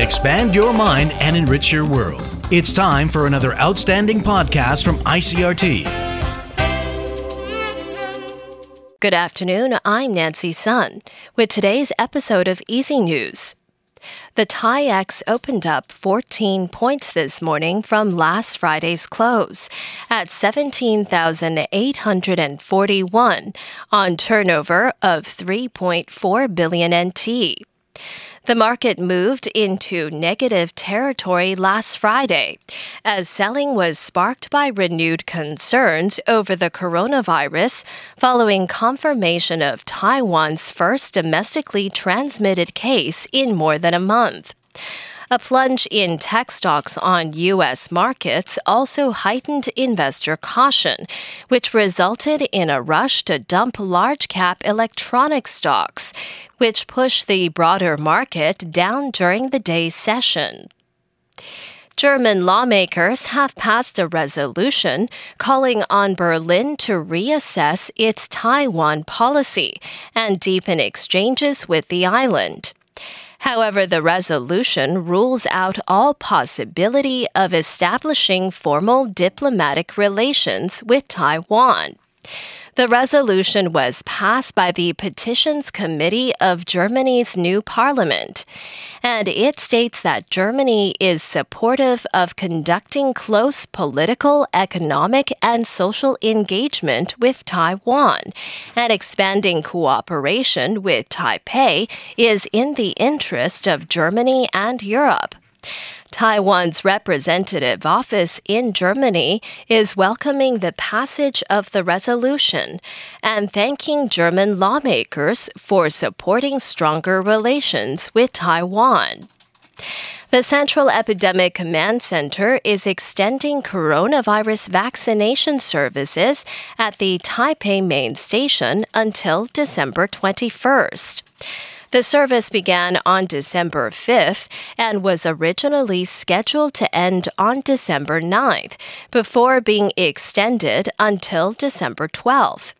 expand your mind, and enrich your world. It's time for another outstanding podcast from ICRT. Good afternoon. I'm Nancy Sun with today's episode of Easy News. The TAIEX opened up 14 points this morning from last Friday's close at 17,841 on turnover of 3.4 billion NT. The market moved into negative territory last Friday as selling was sparked by renewed concerns over the coronavirus following confirmation of Taiwan's first domestically transmitted case in more than a month. A plunge in tech stocks on U.S. markets also heightened investor caution, which resulted in a rush to dump large cap electronic stocks, which pushed the broader market down during the day's session. German lawmakers have passed a resolution calling on Berlin to reassess its Taiwan policy and deepen exchanges with the island. However, the resolution rules out all possibility of establishing formal diplomatic relations with Taiwan. The resolution was passed by the Petitions Committee of Germany's new parliament, and it states that Germany is supportive of conducting close political, economic, and social engagement with Taiwan, and expanding cooperation with Taipei is in the interest of Germany and Europe. Taiwan's representative office in Germany is welcoming the passage of the resolution and thanking German lawmakers for supporting stronger relations with Taiwan. The Central Epidemic Command Center is extending coronavirus vaccination services at the Taipei main station until December 21st. The service began on December 5th and was originally scheduled to end on December 9th before being extended until December 12th.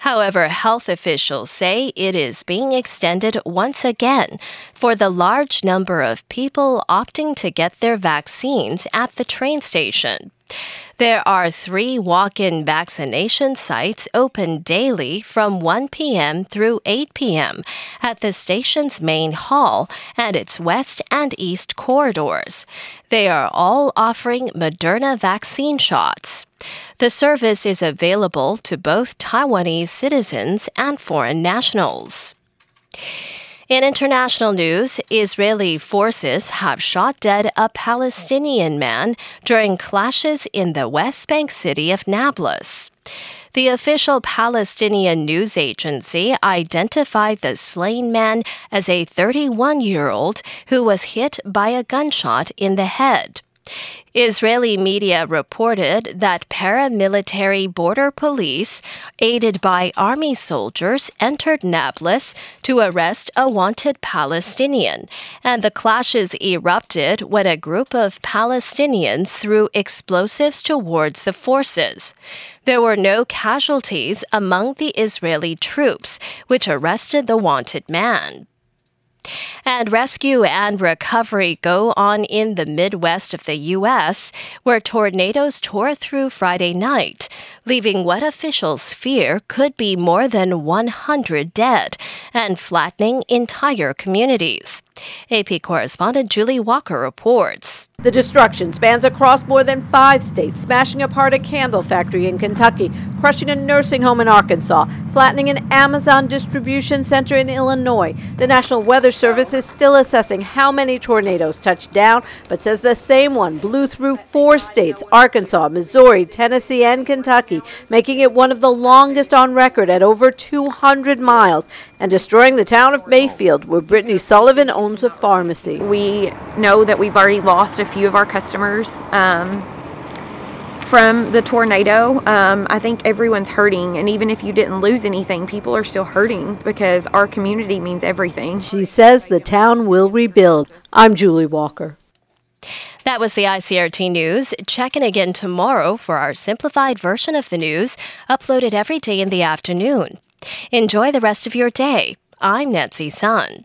However, health officials say it is being extended once again for the large number of people opting to get their vaccines at the train station. There are three walk in vaccination sites open daily from 1 p.m. through 8 p.m. at the station's main hall and its west and east corridors. They are all offering Moderna vaccine shots. The service is available to both Taiwanese citizens and foreign nationals. In international news, Israeli forces have shot dead a Palestinian man during clashes in the West Bank city of Nablus. The official Palestinian news agency identified the slain man as a 31 year old who was hit by a gunshot in the head. Israeli media reported that paramilitary border police, aided by army soldiers, entered Nablus to arrest a wanted Palestinian, and the clashes erupted when a group of Palestinians threw explosives towards the forces. There were no casualties among the Israeli troops, which arrested the wanted man. And rescue and recovery go on in the Midwest of the U.S., where tornadoes tore through Friday night, leaving what officials fear could be more than 100 dead and flattening entire communities. AP correspondent Julie Walker reports. The destruction spans across more than five states, smashing apart a candle factory in Kentucky, crushing a nursing home in Arkansas, flattening an Amazon distribution center in Illinois. The National Weather Service is still assessing how many tornadoes touched down, but says the same one blew through four states Arkansas, Missouri, Tennessee, and Kentucky, making it one of the longest on record at over 200 miles and destroying the town of Mayfield, where Brittany Sullivan owns a pharmacy. We know that we've already lost a few of our customers. Um, from the tornado, um, I think everyone's hurting. And even if you didn't lose anything, people are still hurting because our community means everything. She says the town will rebuild. I'm Julie Walker. That was the ICRT news. Check in again tomorrow for our simplified version of the news, uploaded every day in the afternoon. Enjoy the rest of your day. I'm Nancy Sun.